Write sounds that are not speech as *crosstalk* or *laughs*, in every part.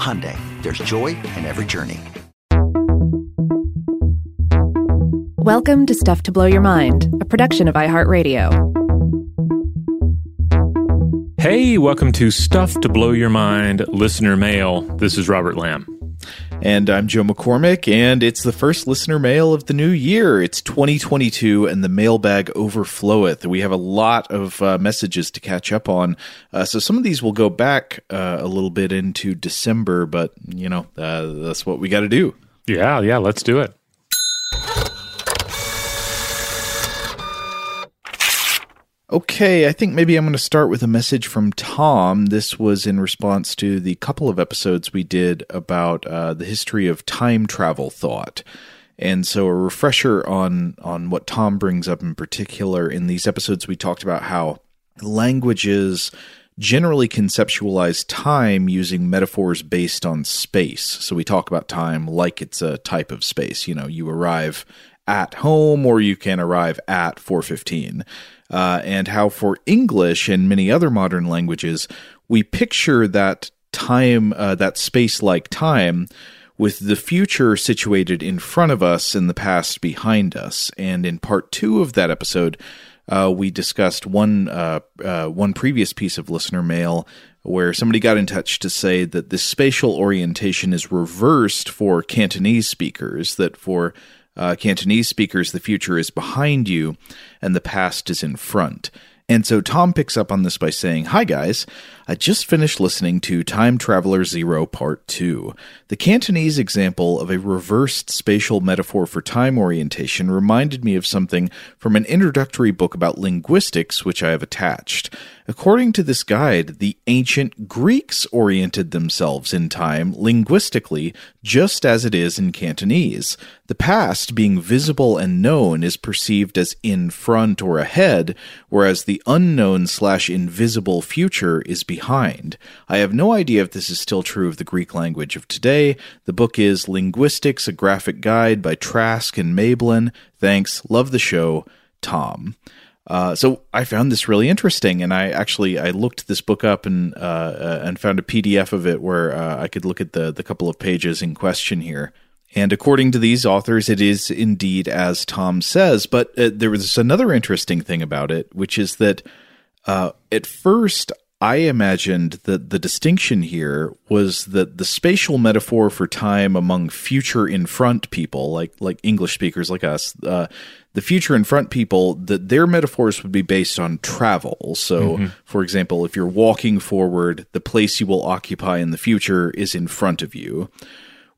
Hyundai, there's joy in every journey. Welcome to Stuff to Blow Your Mind, a production of iHeartRadio. Hey, welcome to Stuff to Blow Your Mind listener mail. This is Robert Lamb. And I'm Joe McCormick, and it's the first listener mail of the new year. It's 2022, and the mailbag overfloweth. We have a lot of uh, messages to catch up on. Uh, so some of these will go back uh, a little bit into December, but, you know, uh, that's what we got to do. Yeah, yeah, let's do it. Okay, I think maybe I'm going to start with a message from Tom. This was in response to the couple of episodes we did about uh, the history of time travel thought. And so a refresher on on what Tom brings up in particular in these episodes we talked about how languages generally conceptualize time using metaphors based on space. So we talk about time like it's a type of space, you know, you arrive at home or you can arrive at 415 uh, and how for English and many other modern languages, we picture that time, uh, that space like time, with the future situated in front of us and the past behind us. And in part two of that episode, uh, we discussed one uh, uh, one previous piece of listener mail where somebody got in touch to say that this spatial orientation is reversed for Cantonese speakers. That for uh, Cantonese speakers, the future is behind you and the past is in front. And so Tom picks up on this by saying, Hi guys, I just finished listening to Time Traveler Zero Part 2. The Cantonese example of a reversed spatial metaphor for time orientation reminded me of something from an introductory book about linguistics which I have attached. According to this guide, the ancient Greeks oriented themselves in time linguistically just as it is in Cantonese. The past, being visible and known, is perceived as in front or ahead, whereas the unknown slash invisible future is behind. I have no idea if this is still true of the Greek language of today. The book is Linguistics, a Graphic Guide by Trask and Mayblin. Thanks. Love the show. Tom. Uh, so I found this really interesting, and I actually I looked this book up and uh, uh, and found a PDF of it where uh, I could look at the the couple of pages in question here. And according to these authors, it is indeed as Tom says. But uh, there was another interesting thing about it, which is that uh, at first I imagined that the distinction here was that the spatial metaphor for time among future in front people, like like English speakers like us, uh, the future in front people, that their metaphors would be based on travel. So, mm-hmm. for example, if you're walking forward, the place you will occupy in the future is in front of you.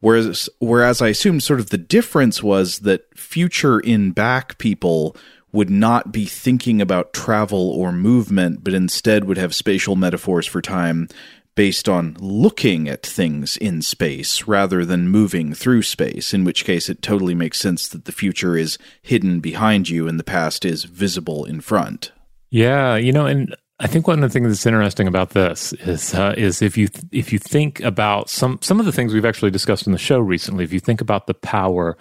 Whereas, whereas I assumed sort of the difference was that future in back people would not be thinking about travel or movement, but instead would have spatial metaphors for time based on looking at things in space rather than moving through space, in which case it totally makes sense that the future is hidden behind you and the past is visible in front. Yeah, you know, and I think one of the things that's interesting about this is uh, is if you if you think about some some of the things we've actually discussed in the show recently, if you think about the power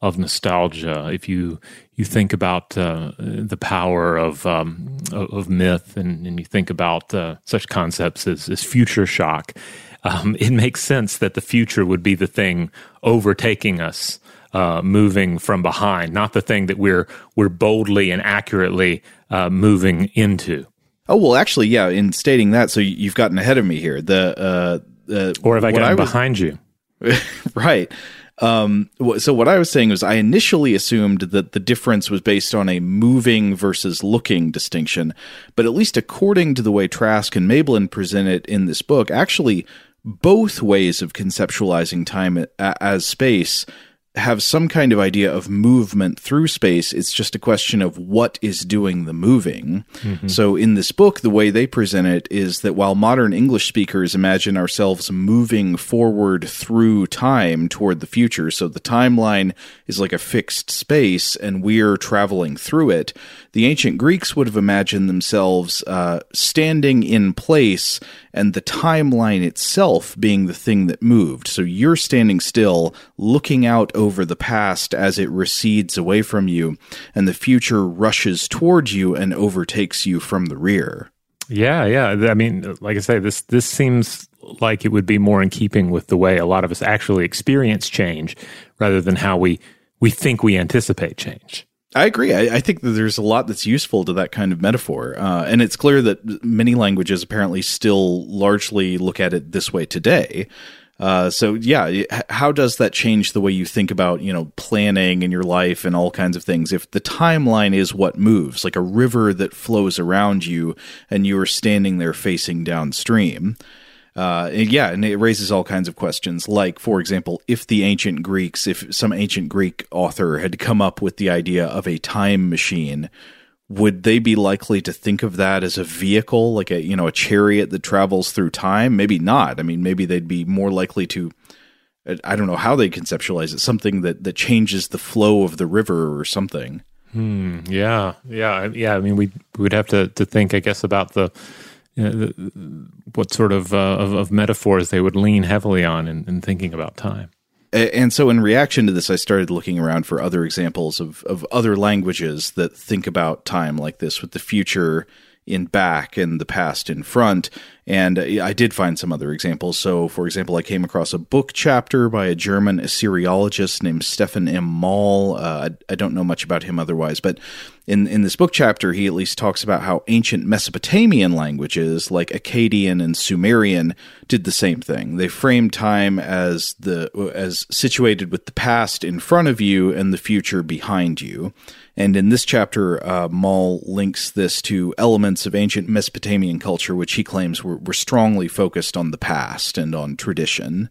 of nostalgia, if you you think about uh, the power of um, of myth, and, and, you think about uh, such concepts as, as future shock, um, it makes sense that the future would be the thing overtaking us, uh, moving from behind, not the thing that we're we're boldly and accurately uh, moving into. Oh well, actually, yeah. In stating that, so you've gotten ahead of me here. The uh, or have I gotten I was, behind you? *laughs* right. Um, so what I was saying was I initially assumed that the difference was based on a moving versus looking distinction, but at least according to the way Trask and Mayblin present it in this book, actually both ways of conceptualizing time as space have some kind of idea of movement through space. It's just a question of what is doing the moving. Mm-hmm. So, in this book, the way they present it is that while modern English speakers imagine ourselves moving forward through time toward the future, so the timeline is like a fixed space and we're traveling through it, the ancient Greeks would have imagined themselves uh, standing in place and the timeline itself being the thing that moved. So you're standing still, looking out over the past as it recedes away from you, and the future rushes towards you and overtakes you from the rear. Yeah, yeah. I mean, like I say, this this seems like it would be more in keeping with the way a lot of us actually experience change, rather than how we we think we anticipate change. I agree. I, I, think that there's a lot that's useful to that kind of metaphor. Uh, and it's clear that many languages apparently still largely look at it this way today. Uh, so yeah, how does that change the way you think about, you know, planning in your life and all kinds of things? If the timeline is what moves, like a river that flows around you and you are standing there facing downstream, uh, yeah, and it raises all kinds of questions. Like, for example, if the ancient Greeks, if some ancient Greek author had come up with the idea of a time machine, would they be likely to think of that as a vehicle, like a you know a chariot that travels through time? Maybe not. I mean, maybe they'd be more likely to. I don't know how they conceptualize it. Something that that changes the flow of the river or something. Hmm. Yeah. Yeah. Yeah. I mean, we would have to to think, I guess, about the you know, the, what sort of, uh, of, of metaphors they would lean heavily on in, in, thinking about time. And so, in reaction to this, I started looking around for other examples of, of other languages that think about time like this, with the future in back and the past in front. And I did find some other examples. So, for example, I came across a book chapter by a German Assyriologist named Stefan M. Maul. Uh, I don't know much about him otherwise, but in, in this book chapter, he at least talks about how ancient Mesopotamian languages like Akkadian and Sumerian did the same thing. They framed time as the as situated with the past in front of you and the future behind you. And in this chapter, uh, Maul links this to elements of ancient Mesopotamian culture, which he claims were, were strongly focused on the past and on tradition.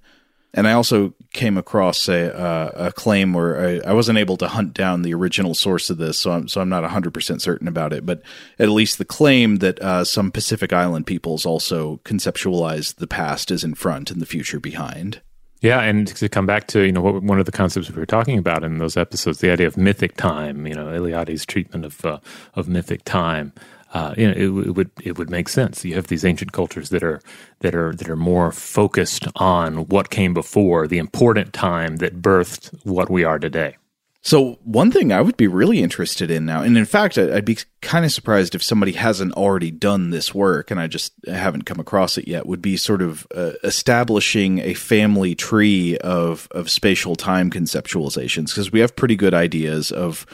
And I also came across a, uh, a claim where I, I, wasn't able to hunt down the original source of this, so I'm, so I'm not 100% certain about it. But at least the claim that uh, some Pacific Island peoples also conceptualize the past as in front and the future behind. Yeah, and to come back to you know what, one of the concepts we were talking about in those episodes, the idea of mythic time. You know, Eliade's treatment of uh, of mythic time. Uh, you know, it, it, would it would make sense. You have these ancient cultures that are that are that are more focused on what came before, the important time that birthed what we are today. So, one thing I would be really interested in now, and in fact, I'd be kind of surprised if somebody hasn't already done this work and I just haven't come across it yet, would be sort of uh, establishing a family tree of, of spatial time conceptualizations, because we have pretty good ideas of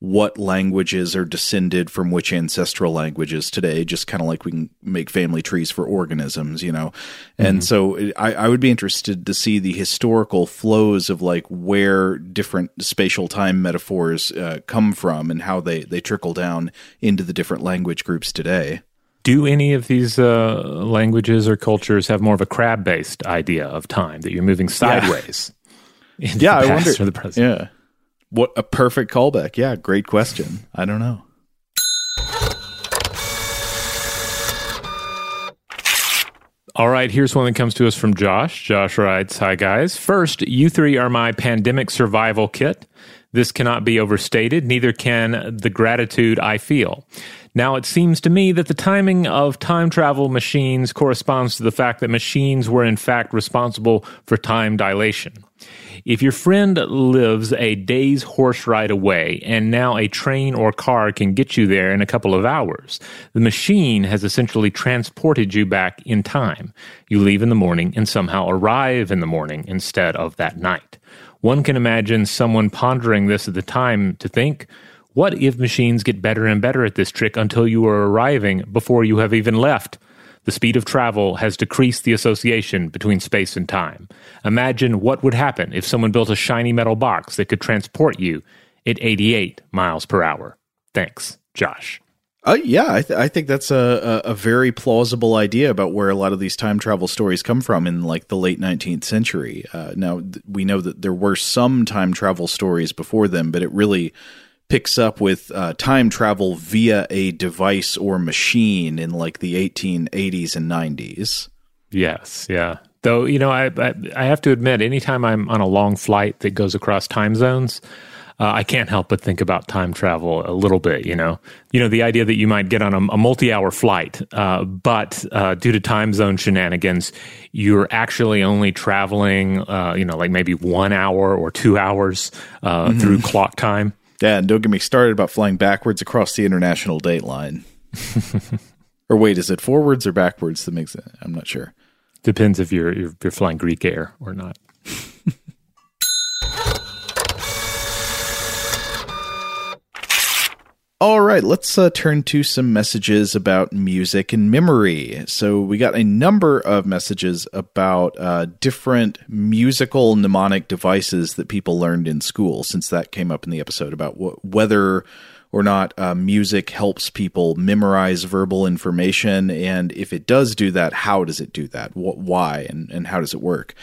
what languages are descended from which ancestral languages today, just kind of like we can make family trees for organisms, you know? And mm-hmm. so I, I, would be interested to see the historical flows of like where different spatial time metaphors uh, come from and how they, they trickle down into the different language groups today. Do any of these uh, languages or cultures have more of a crab based idea of time that you're moving sideways? *laughs* Yeah, yeah I wonder. the present? Yeah. What a perfect callback. Yeah, great question. I don't know. All right, here's one that comes to us from Josh. Josh writes Hi, guys. First, you three are my pandemic survival kit. This cannot be overstated, neither can the gratitude I feel. Now, it seems to me that the timing of time travel machines corresponds to the fact that machines were in fact responsible for time dilation. If your friend lives a day's horse ride away and now a train or car can get you there in a couple of hours, the machine has essentially transported you back in time. You leave in the morning and somehow arrive in the morning instead of that night. One can imagine someone pondering this at the time to think, what if machines get better and better at this trick until you are arriving before you have even left? The speed of travel has decreased the association between space and time. Imagine what would happen if someone built a shiny metal box that could transport you at 88 miles per hour. Thanks, Josh. Uh, yeah, I, th- I, think that's a, a, a, very plausible idea about where a lot of these time travel stories come from in like the late 19th century. Uh, now, th- we know that there were some time travel stories before them, but it really picks up with uh, time travel via a device or machine in like the 1880s and 90s. Yes, yeah. Though you know, I, I, I have to admit, anytime I'm on a long flight that goes across time zones, uh, I can't help but think about time travel a little bit. You know, you know the idea that you might get on a, a multi-hour flight, uh, but uh, due to time zone shenanigans, you're actually only traveling, uh, you know, like maybe one hour or two hours uh, mm-hmm. through clock time. Yeah, and don't get me started about flying backwards across the international date line. *laughs* or wait, is it forwards or backwards that makes it? I'm not sure. Depends if you're if you're flying Greek air or not. All right, let's uh, turn to some messages about music and memory. So, we got a number of messages about uh, different musical mnemonic devices that people learned in school, since that came up in the episode about wh- whether or not uh, music helps people memorize verbal information. And if it does do that, how does it do that? Wh- why? And, and how does it work?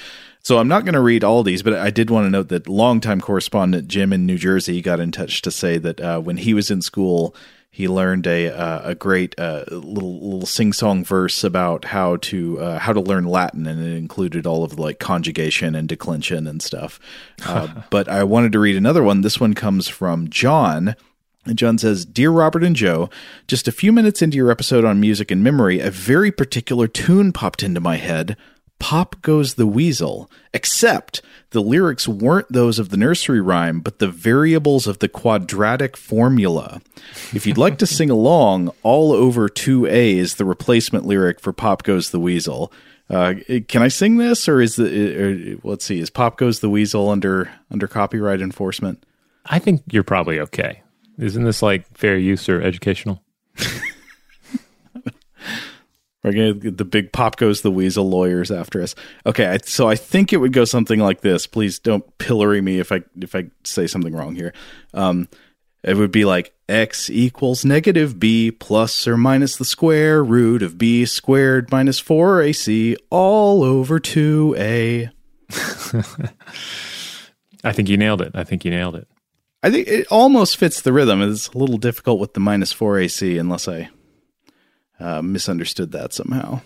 So I'm not going to read all these, but I did want to note that longtime correspondent Jim in New Jersey got in touch to say that uh, when he was in school, he learned a uh, a great uh, little little sing song verse about how to uh, how to learn Latin, and it included all of the like conjugation and declension and stuff. Uh, *laughs* but I wanted to read another one. This one comes from John. And John says, Dear Robert and Joe, just a few minutes into your episode on music and memory, a very particular tune popped into my head Pop Goes the Weasel, except the lyrics weren't those of the nursery rhyme, but the variables of the quadratic formula. If you'd like to sing along, all over 2A is the replacement lyric for Pop Goes the Weasel. Uh, can I sing this, or is the or, let's see, is Pop Goes the Weasel under under copyright enforcement? I think you're probably okay. Isn't this like fair use or educational? *laughs* We're gonna get the big pop goes the weasel lawyers after us. Okay, so I think it would go something like this. Please don't pillory me if I if I say something wrong here. Um, it would be like x equals negative b plus or minus the square root of b squared minus 4ac all over 2a. *laughs* I think you nailed it. I think you nailed it. I think it almost fits the rhythm. It's a little difficult with the minus 4ac unless I uh, misunderstood that somehow.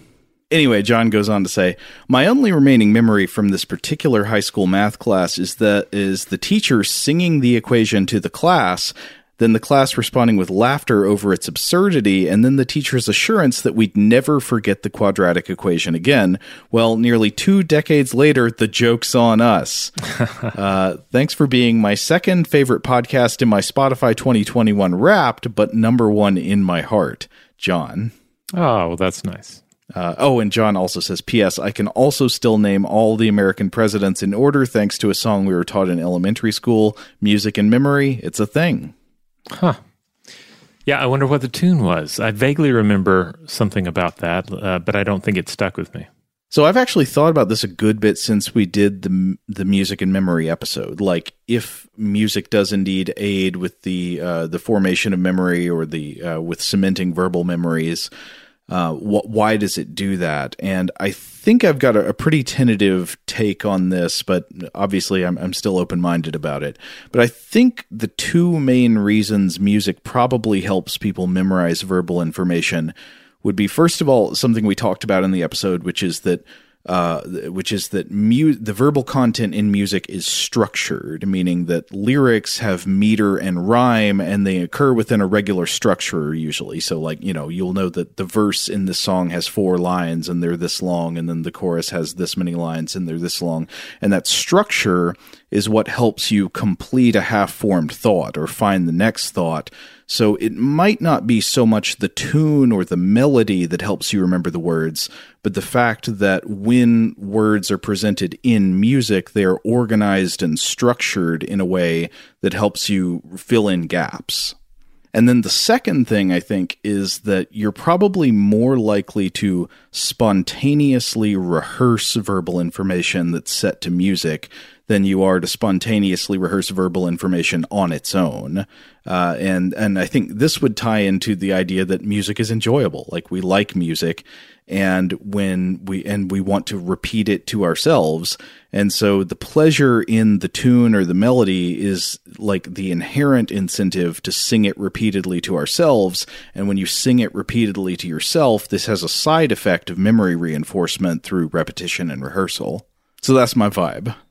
Anyway, John goes on to say, "My only remaining memory from this particular high school math class is that is the teacher singing the equation to the class, then the class responding with laughter over its absurdity, and then the teacher's assurance that we'd never forget the quadratic equation again. Well, nearly two decades later, the joke's on us. *laughs* uh, thanks for being my second favorite podcast in my Spotify 2021 Wrapped, but number one in my heart, John." Oh, well, that's nice. Uh, oh, and John also says, P.S. I can also still name all the American presidents in order thanks to a song we were taught in elementary school. Music and memory, it's a thing. Huh. Yeah, I wonder what the tune was. I vaguely remember something about that, uh, but I don't think it stuck with me. So I've actually thought about this a good bit since we did the the music and memory episode. Like if music does indeed aid with the uh, the formation of memory or the uh, with cementing verbal memories, uh, wh- why does it do that? And I think I've got a, a pretty tentative take on this, but obviously I'm, I'm still open minded about it. But I think the two main reasons music probably helps people memorize verbal information would be first of all something we talked about in the episode, which is that uh, which is that mu- the verbal content in music is structured, meaning that lyrics have meter and rhyme, and they occur within a regular structure usually. So, like you know, you'll know that the verse in this song has four lines, and they're this long, and then the chorus has this many lines, and they're this long, and that structure is what helps you complete a half-formed thought or find the next thought so it might not be so much the tune or the melody that helps you remember the words, but the fact that when words are presented in music, they are organized and structured in a way that helps you fill in gaps. And then the second thing I think is that you're probably more likely to spontaneously rehearse verbal information that's set to music than you are to spontaneously rehearse verbal information on its own. Uh, and and I think this would tie into the idea that music is enjoyable. Like we like music, and when we and we want to repeat it to ourselves. And so the pleasure in the tune or the melody is like the inherent incentive to sing it repeatedly to ourselves. And when you sing it repeatedly to yourself, this has a side effect of memory reinforcement through repetition and rehearsal. So that's my vibe.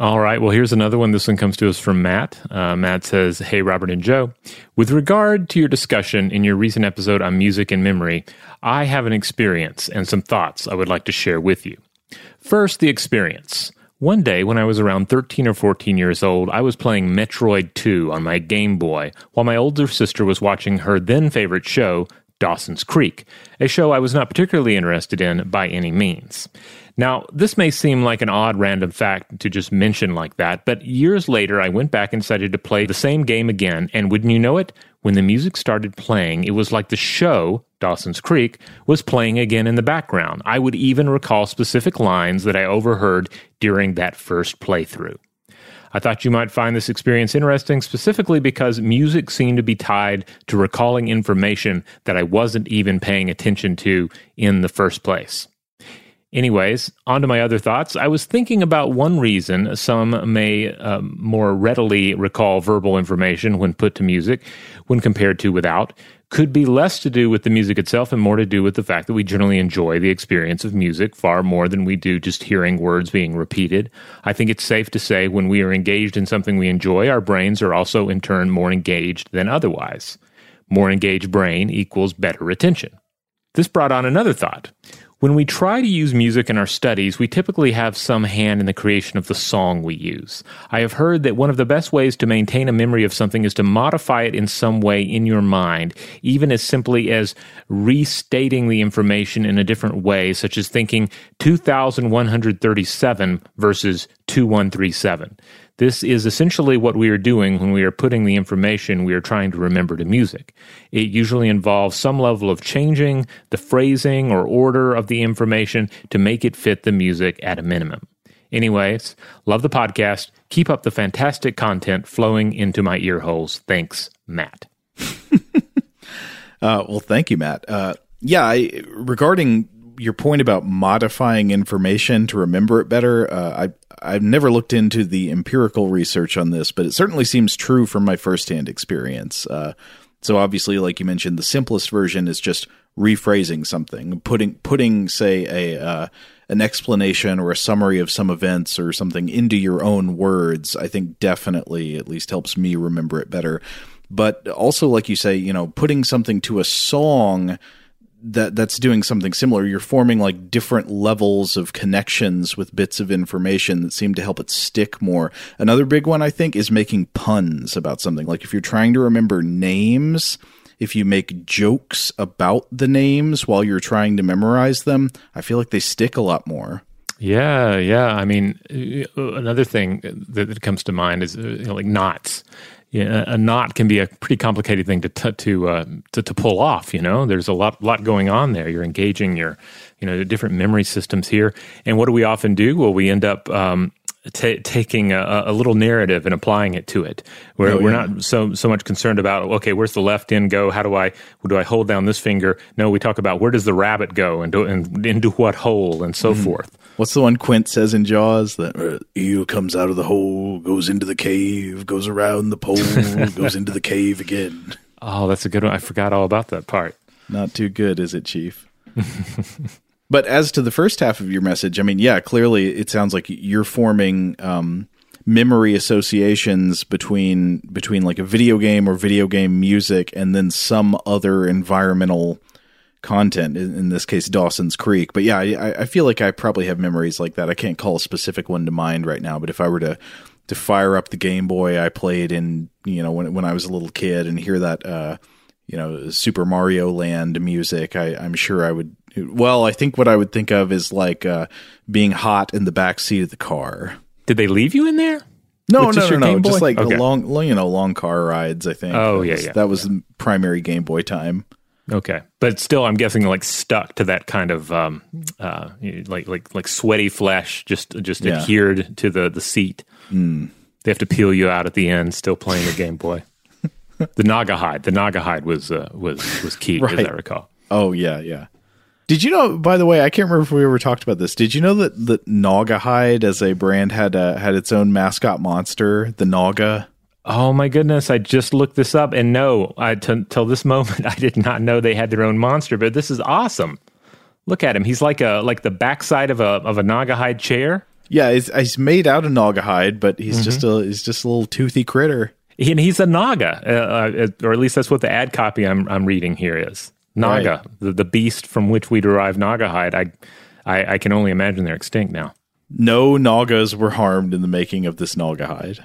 All right. Well, here's another one. This one comes to us from Matt. Uh, Matt says, Hey, Robert and Joe. With regard to your discussion in your recent episode on music and memory, I have an experience and some thoughts I would like to share with you. First, the experience. One day, when I was around 13 or 14 years old, I was playing Metroid 2 on my Game Boy while my older sister was watching her then favorite show, Dawson's Creek, a show I was not particularly interested in by any means. Now, this may seem like an odd random fact to just mention like that, but years later I went back and decided to play the same game again, and wouldn't you know it? When the music started playing, it was like the show, Dawson's Creek, was playing again in the background. I would even recall specific lines that I overheard during that first playthrough. I thought you might find this experience interesting specifically because music seemed to be tied to recalling information that I wasn't even paying attention to in the first place. Anyways, on to my other thoughts. I was thinking about one reason some may uh, more readily recall verbal information when put to music when compared to without. Could be less to do with the music itself and more to do with the fact that we generally enjoy the experience of music far more than we do just hearing words being repeated. I think it's safe to say when we are engaged in something we enjoy, our brains are also in turn more engaged than otherwise. More engaged brain equals better retention. This brought on another thought. When we try to use music in our studies, we typically have some hand in the creation of the song we use. I have heard that one of the best ways to maintain a memory of something is to modify it in some way in your mind, even as simply as restating the information in a different way, such as thinking 2137 versus 2137. This is essentially what we are doing when we are putting the information we are trying to remember to music. It usually involves some level of changing the phrasing or order of the information to make it fit the music at a minimum. Anyways, love the podcast. Keep up the fantastic content flowing into my ear holes. Thanks, Matt. *laughs* uh, well, thank you, Matt. Uh, yeah, I, regarding your point about modifying information to remember it better, uh, I I've never looked into the empirical research on this, but it certainly seems true from my firsthand experience. Uh, so obviously, like you mentioned, the simplest version is just rephrasing something, putting putting say a uh, an explanation or a summary of some events or something into your own words. I think definitely at least helps me remember it better. But also, like you say, you know, putting something to a song that that's doing something similar. You're forming like different levels of connections with bits of information that seem to help it stick more. Another big one I think is making puns about something. Like if you're trying to remember names, if you make jokes about the names while you're trying to memorize them, I feel like they stick a lot more. Yeah, yeah. I mean, another thing that comes to mind is uh, you know, like knots yeah, a knot can be a pretty complicated thing to t- to, uh, to, to pull off. You know, there's a lot lot going on there. You're engaging your you know different memory systems here. And what do we often do? Well, we end up um, ta taking a, a little narrative and applying it to it. Where Oh, we're not so so much concerned about okay, where's the left end go? How do I do I hold down this finger? No, we talk about where does the rabbit go and do, and into what hole and so Mm-hmm. forth. What's the one Quint says in Jaws? That uh, eel comes out of the hole, goes into the cave, goes around the pole, *laughs* goes into the cave again. Oh, that's a good one. I forgot all about that part. Not too good, is it, Chief? *laughs* but as to the first half of your message, I mean, yeah, clearly it sounds like you're forming um, memory associations between between like a video game or video game music and then some other environmental content. In, in this case, Dawson's Creek. But yeah, I, I feel like I probably have memories like that. I can't call a specific one to mind right now. But if I were to to fire up the Game Boy I played in, you know, when when I was a little kid and hear that. uh you know Super Mario Land music. I, I'm sure I would. Well, I think what I would think of is like uh, being hot in the back seat of the car. Did they leave you in there? No, With no, no, no. Just like Okay. long, you know, long car rides. I think. Oh, That yeah, was- yeah, That was the primary Game Boy time. Okay, but still, I'm guessing like stuck to that kind of um, uh, like like like sweaty flesh, just just Yeah. adhered to the the seat. They have to peel you out at the end, still playing the Game Boy. *laughs* the Naugahyde, the Naugahyde was uh, was was key, as I recall. Oh yeah, yeah. Did you know? By the way, I can't remember if we ever talked about this. Did you know that that Naugahyde as a brand had uh, had its own mascot monster, the Nauga? Oh my goodness! I just looked this up, and no, I t- till this *laughs* moment I did not know they had their own monster. But this is awesome. Look at him; he's like a like the backside of a of a Naugahyde chair. Yeah, he's, he's made out of Naugahyde, but he's just a he's just a little toothy critter. and he's a Nauga, uh, uh, or at least that's what the ad copy I'm I'm reading here is. Nauga, the, the beast from which we derive Naugahyde. I, I I can only imagine they're extinct now. No Naugas were harmed in the making of this Naugahyde.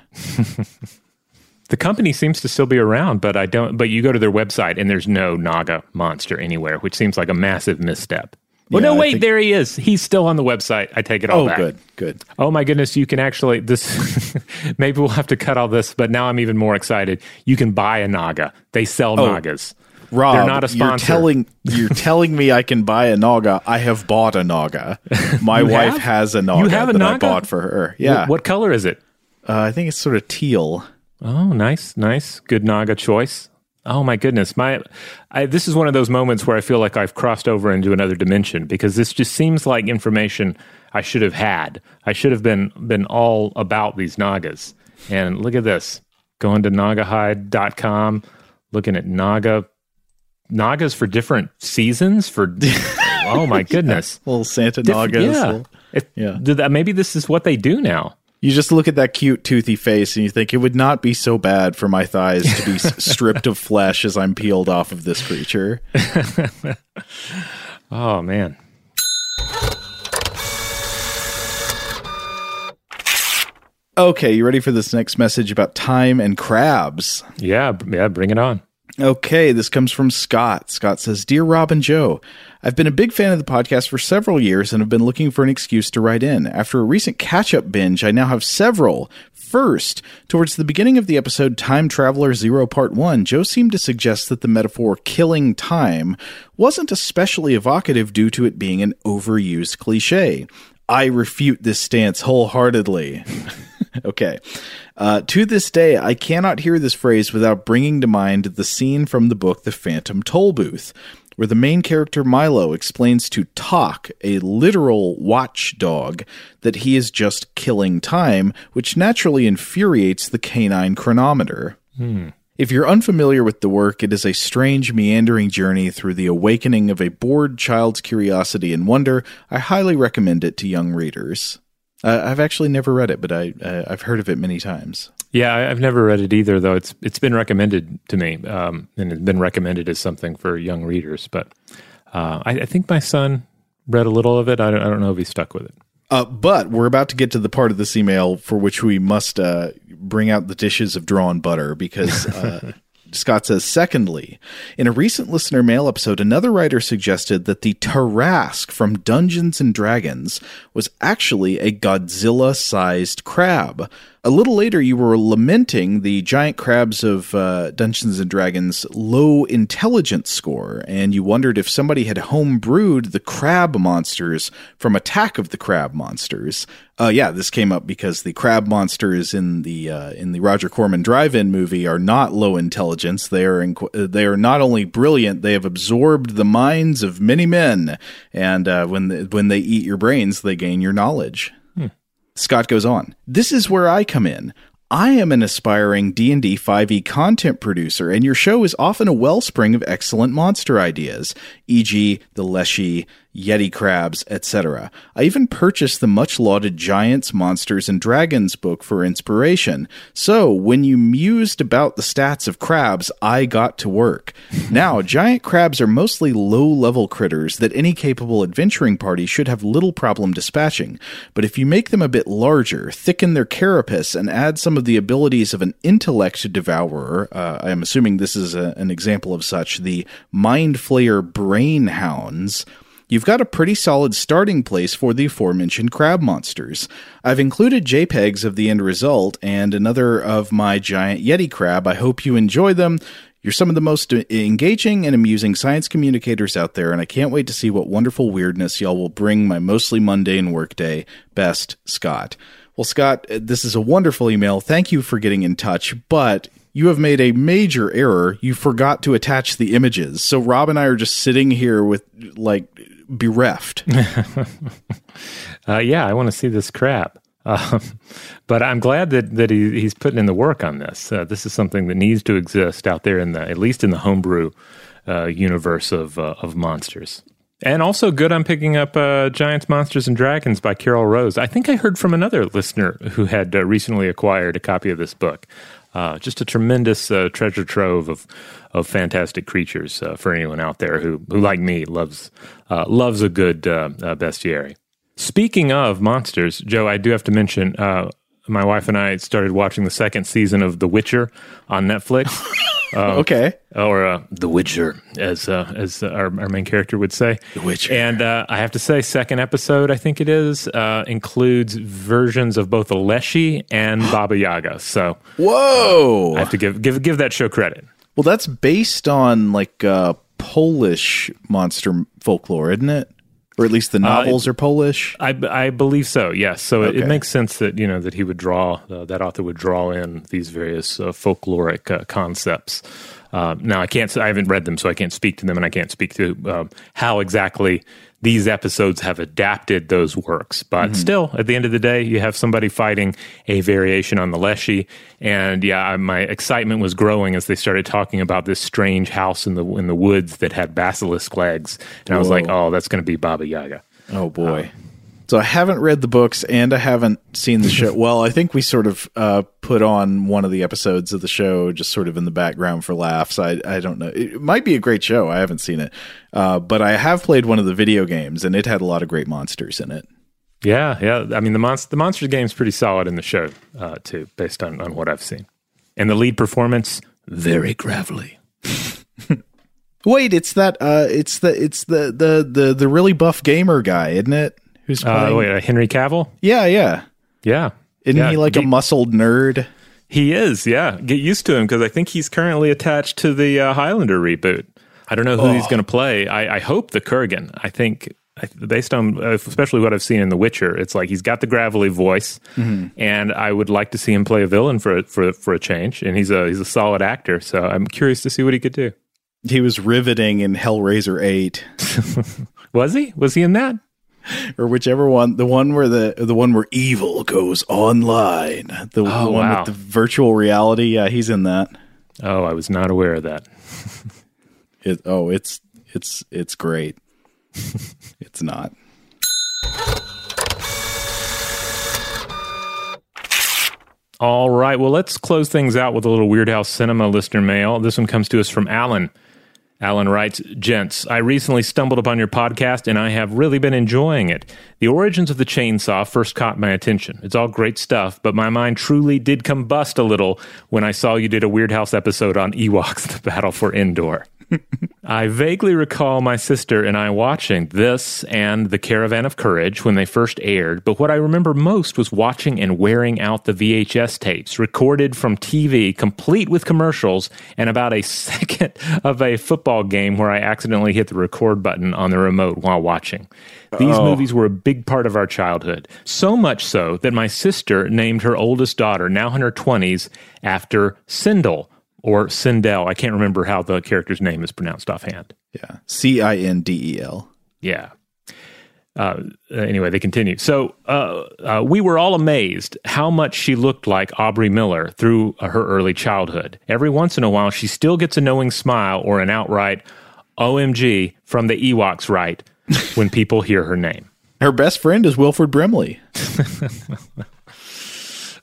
The company seems to still be around, but I don't. But you go to their website and there's no Nauga monster anywhere, which seems like a massive misstep. Well, Yeah, no, wait, think- there he is. He's still on the website. I take it all Oh, back. good, good. Oh my goodness, you can actually this *laughs* maybe we'll have to cut all this, but now I'm even more excited. You can buy a Nauga. They sell oh. Naugas. Rob, They're not a you're telling *laughs* you're telling me I can buy a Nauga. I have bought a Nauga. *laughs* My wife have? has a Nauga You have a that I bought for her. Yeah, What, what color is it? Uh, I think it's sort of teal. Oh, nice, nice, good Nauga choice. Oh my goodness, my I, this is one of those moments where I feel like I've crossed over into another dimension because this just seems like information I should have had. I should have been been all about these Naugas. And look at this, going to Naugahyde.com, looking at Nauga Naugas for different seasons. For *laughs* oh my goodness, Little Santa Diff- Naugas. yeah. little- If- Yeah. that, maybe this is what they do now. You just look at that cute toothy face and you think it would not be so bad for my thighs to be *laughs* stripped of flesh as I'm peeled off of this creature. *laughs* Oh man. Okay, you ready for this next message about time and crabs? Yeah, yeah, bring it on. Okay, this comes from Scott. Scott says, Dear Rob and Joe, I've been a big fan of the podcast for several years and have been looking for an excuse to write in. After a recent catch up binge, I now have several. First, towards the beginning of the episode Time Traveler Zero Part 1, Joe seemed to suggest that the metaphor killing time wasn't especially evocative due to it being an overused cliche. I refute this stance wholeheartedly. *laughs* *laughs* okay. Uh, to this day, I cannot hear this phrase without bringing to mind the scene from the book The Phantom Tollbooth, where the main character Milo explains to Tock, a literal watchdog, that he is just killing time, which naturally infuriates the canine chronometer. If you're unfamiliar with the work, it is a strange, meandering journey through the awakening of a bored child's curiosity and wonder. I highly recommend it to young readers. Uh, I've actually never read it, but I uh, I've heard of it many times. Yeah, I've never read it either, though. It's it's been recommended to me, um, and it's been recommended as something for young readers. But uh, I, I think my son read a little of it. I don't, I don't know if he stuck with it. Uh, but we're about to get to the part of this email for which we must uh, bring out the dishes of drawn butter because uh, *laughs* Scott says, secondly, in a recent listener mail episode, another writer suggested that the Tarrasque from Dungeons and Dragons was actually a Godzilla sized crab. A little later, you were lamenting the giant crabs of uh, Dungeons and Dragons' low intelligence score, and you wondered if somebody had homebrewed the crab monsters from Attack of the Crab Monsters. Uh, yeah, this came up because the crab monsters in the uh, in the Roger Corman Drive-In movie are not low intelligence. They are inc- they are not only brilliant, they have absorbed the minds of many men, and uh, when the, when they eat your brains, they gain your knowledge. Scott goes on, This is where I come in. I am an aspiring D&D 5e content producer, and your show is often a wellspring of excellent monster ideas, e.g. the Leshy, Yeti crabs, etc. I even purchased the much lauded Giants, Monsters, and Dragons book for inspiration. So, when you mused about the stats of crabs, I got to work. *laughs* now, giant crabs are mostly low level critters that any capable adventuring party should have little problem dispatching. But if you make them a bit larger, thicken their carapace, and add some of the abilities of an intellect devourer, uh, I am assuming this is a, an example of such, the Mind Flayer Brain Hounds you've got a pretty solid starting place for the aforementioned crab monsters. I've included JPEGs of the end result and another of my giant Yeti crab. I hope you enjoy them. You're some of the most engaging and amusing science communicators out there, and I can't wait to see what wonderful weirdness y'all will bring my mostly mundane workday. Best, Scott. Well, Scott, uh, this is a wonderful email. Thank you for getting in touch, but you have made a major error. You forgot to attach the images. So Rob and I are just sitting here with like bereft. *laughs* uh, yeah, I want to see this crap. Um, but I'm glad that that he, he's putting in the work on this. Uh, this is something that needs to exist out there in the at least in the homebrew uh, universe of uh, of monsters. And also good on picking up uh, Giants, Monsters, and Dragons by Carol Rose. I think I heard from another listener who had uh, recently acquired a copy of this book. Uh, just a tremendous uh, treasure trove of of fantastic creatures uh, for anyone out there who, who like me, loves uh, loves a good uh, uh, bestiary. Speaking of monsters, Joe, I do have to mention my wife and I started watching the second season of The Witcher on Netflix. Uh, *laughs* okay. Or uh, The Witcher, as uh, as our, our main character would say. The Witcher. And uh, I have to say, second episode, I think it is, uh, includes versions of both a Leshy and Baba Yaga. So, whoa! I have to give give give that show credit. Well, that's based on like uh, Polish monster folklore, isn't it? or at least the novels uh, it, are Polish. I, I believe so. Yes, so okay. it, it, makes sense that you know that he would draw uh, that author would draw in these various uh, folkloric uh, concepts. Uh, now I can't. I haven't read them, so I can't speak to them, and I can't speak to um, how exactly these episodes have adapted those works. But mm-hmm. still, at the end of the day, you have somebody fighting a variation on the Leshy. And yeah, my excitement was growing as they started talking about this strange house in the in the woods that had basilisk legs. And Whoa. I was like, oh, that's going to be Baba Yaga. Oh boy. Um, so I haven't read the books and I haven't seen the show. *laughs* well, I think we sort of uh, put on one of the episodes of the show just sort of in the background for laughs. I I don't know. It might be a great show. I haven't seen it, uh, but I have played one of the video games and it had a lot of great monsters in it. Yeah, yeah. I mean the monster the monster game is pretty solid in the show uh, too, based on on what I've seen. And the lead performance very gravelly. *laughs* Wait, it's that uh it's the it's the the the the really buff gamer guy, isn't it? Who's uh, playing? Uh, wait, uh, Henry Cavill? Yeah, yeah, yeah. Isn't yeah. he like Get, a muscled nerd? He is. Yeah, get used to him because I think he's currently attached to the uh, Highlander reboot. I don't know who oh. he's going to play. I, I, hope the Kurgan. I think based on uh, especially what I've seen in The Witcher, it's like he's got the gravelly voice, mm-hmm. and I would like to see him play a villain for for for a change. And he's a he's a solid actor, so I'm curious to see what he could do. He was riveting in Hellraiser Eight. *laughs* was he? Was he in that? *laughs* or whichever one, the one where the the one where evil goes online, the, oh, the one wow. with the virtual reality. Yeah, he's in that. Oh, I was not aware of that. it, oh, it's it's it's great. *laughs* it's not. All right. Well, let's close things out with a little Weirdhouse Cinema listener mail. This one comes to us from Alan. Alan writes, Gents, I recently stumbled upon your podcast and I have really been enjoying it. The origins of the chainsaw first caught my attention. It's all great stuff, but my mind truly did combust a little when I saw you did a Weird House episode on Ewoks, *laughs* the Battle for Endor. I vaguely recall my sister and I watching this and The Caravan of Courage when they first aired, but what I remember most was watching and wearing out the VHS tapes, recorded from TV, complete with commercials, and about a *laughs* second of a football game where I accidentally hit the record button on the remote while watching. These Oh. movies were a big part of our childhood. So much so that my sister named her oldest daughter, now in her 20s, after Cindel or Cindel. I can't remember how the character's name is pronounced offhand. Yeah. C I N D E L. Yeah. Uh, anyway, they continue. So uh, uh, we were all amazed how much she looked like Aubrey Miller through uh, her early childhood. Every once in a while, she still gets a knowing smile or an outright OMG from the Ewoks right when people hear her name. Her best friend is Wilford Brimley. *laughs*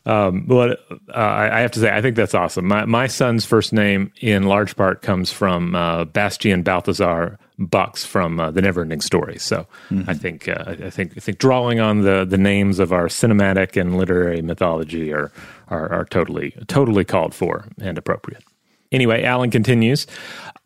But uh, I have to say, I think that's awesome. My, my son's first name, in large part, comes from uh, Bastian Balthazar Bux from uh, the Neverending Story. So I think uh, I think I think drawing on the the names of our cinematic and literary mythology are are, are totally totally called for and appropriate. Anyway, Alan continues.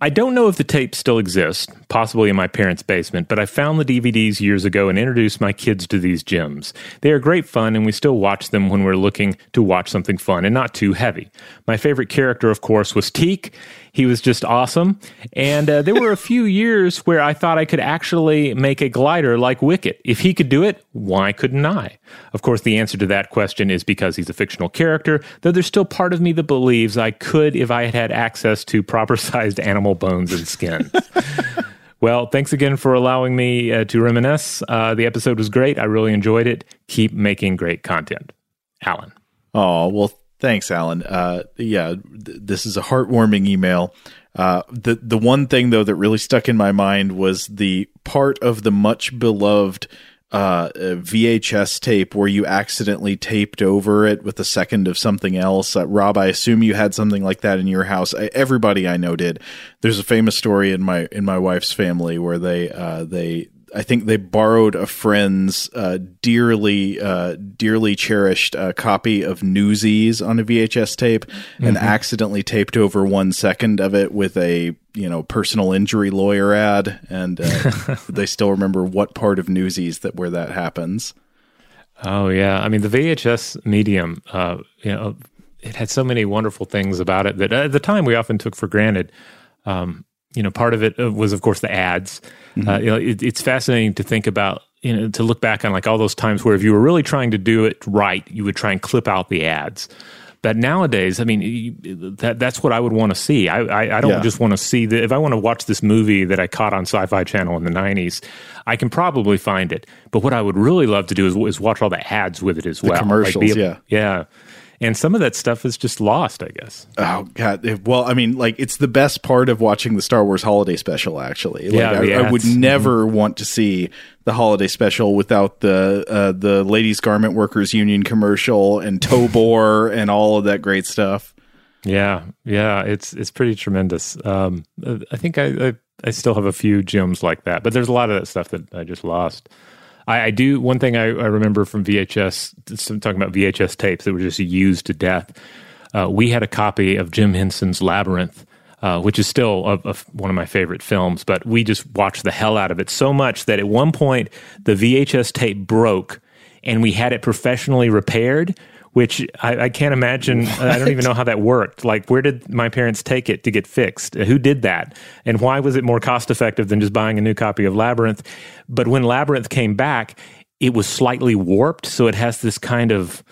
I don't know if the tapes still exist, possibly in my parents' basement, but I found the DVDs years ago and introduced my kids to these gems. They are great fun, and we still watch them when we're looking to watch something fun and not too heavy. My favorite character, of course, was Teek. He was just awesome. And uh, there were a few *laughs* years where I thought I could actually make a glider like Wicket. If he could do it, why couldn't I? Of course, the answer to that question is because he's a fictional character, though there's still part of me that believes I could if I had had access to proper *laughs* sized animal bones and skin. *laughs* well, thanks again for allowing me uh, to reminisce. Uh, the episode was great. I really enjoyed it. Keep making great content. Alan. Oh, well, thanks, Alan. Uh, yeah, th- this is a heartwarming email. Uh, the the one thing though that really stuck in my mind was the part of the much beloved uh, VHS tape where you accidentally taped over it with a second of something else. Uh, Rob, I assume you had something like that in your house. I, everybody I know did. There's a famous story in my in my wife's family where they uh, they I think they borrowed a friend's uh, dearly, uh, dearly cherished uh, copy of Newsies on a VHS tape, and accidentally taped over one second of it with a you know personal injury lawyer ad, and uh, *laughs* they still remember what part of Newsies that where that happens. Oh yeah, I mean the VHS medium, uh, you know, it had so many wonderful things about it that at the time we often took for granted. Um, you know, part of it uh, was, of course, the ads. Uh, you know, it, it's fascinating to think about. You know, to look back on like all those times where if you were really trying to do it right, you would try and clip out the ads. But nowadays, I mean, that that's what I would want to see. I I, I don't Yeah. just want to see the if I want to watch this movie that I caught on Sci-Fi Channel in the '90s, I can probably find it. But what I would really love to do is, is watch all the ads with it as well, Like, commercials, be yeah. yeah. And some of that stuff is just lost, I guess. Oh God! Well, I mean, like it's the best part of watching the Star Wars Holiday Special. Actually, like, Yeah, I, the I would never want to see the Holiday Special without the uh, the Ladies Garment Workers Union commercial and *laughs* Tobor and all of that great stuff. Yeah, yeah, it's it's pretty tremendous. Um, I think I, I I still have a few gems like that, but there's a lot of that stuff that I just lost. I, I do one thing I, I remember from VHS. I'm talking about VHS tapes that were just used to death. Uh, we had a copy of Jim Henson's Labyrinth, uh, which is still a, a- one of my favorite films. But we just watched the hell out of it so much that at one point the VHS tape broke, and we had it professionally repaired. Which I, I can't imagine. I don't even know how that worked. Like, where did my parents take it to get fixed? Who did that? And why was it more cost effective than just buying a new copy of Labyrinth? But when Labyrinth came back, it was slightly warped. So it has this kind of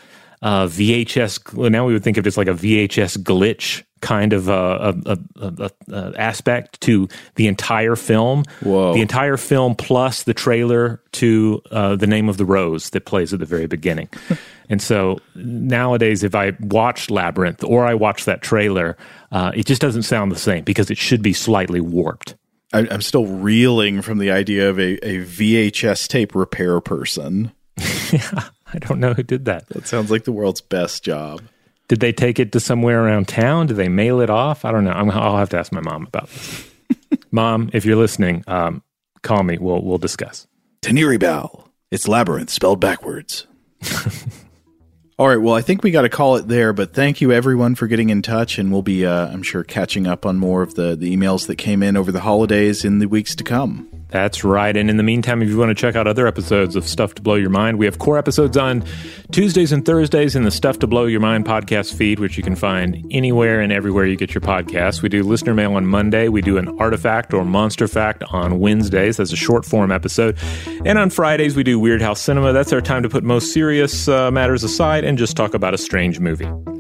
uh, VHS. Now we would think of it as like a VHS glitch kind of uh, a, a, a, a aspect to the entire film. Whoa. The entire film plus the trailer to uh, the name of the rose that plays at the very beginning. *laughs* and so nowadays, if I watch Labyrinth or I watch that trailer, uh, it just doesn't sound the same because it should be slightly warped. I, I'm still reeling from the idea of a, a VHS tape repair person. *laughs* yeah, I don't know who did that. That sounds like the world's best job. Did they take it to somewhere around town? Did they mail it off? I don't know. I'm, I'll have to ask my mom about this. *laughs* mom, if you're listening, um, call me. We'll we'll discuss. Taniri Bell. It's labyrinth spelled backwards. *laughs* All right, well, I think we got to call it there, but thank you everyone for getting in touch, and we'll be, uh, I'm sure, catching up on more of the, the emails that came in over the holidays in the weeks to come. That's right. And in the meantime, if you want to check out other episodes of Stuff to Blow Your Mind, we have core episodes on Tuesdays and Thursdays in the Stuff to Blow Your Mind podcast feed, which you can find anywhere and everywhere you get your podcasts. We do listener mail on Monday. We do an artifact or monster fact on Wednesdays. That's a short form episode. And on Fridays, we do Weird House Cinema. That's our time to put most serious uh, matters aside and just talk about a strange movie.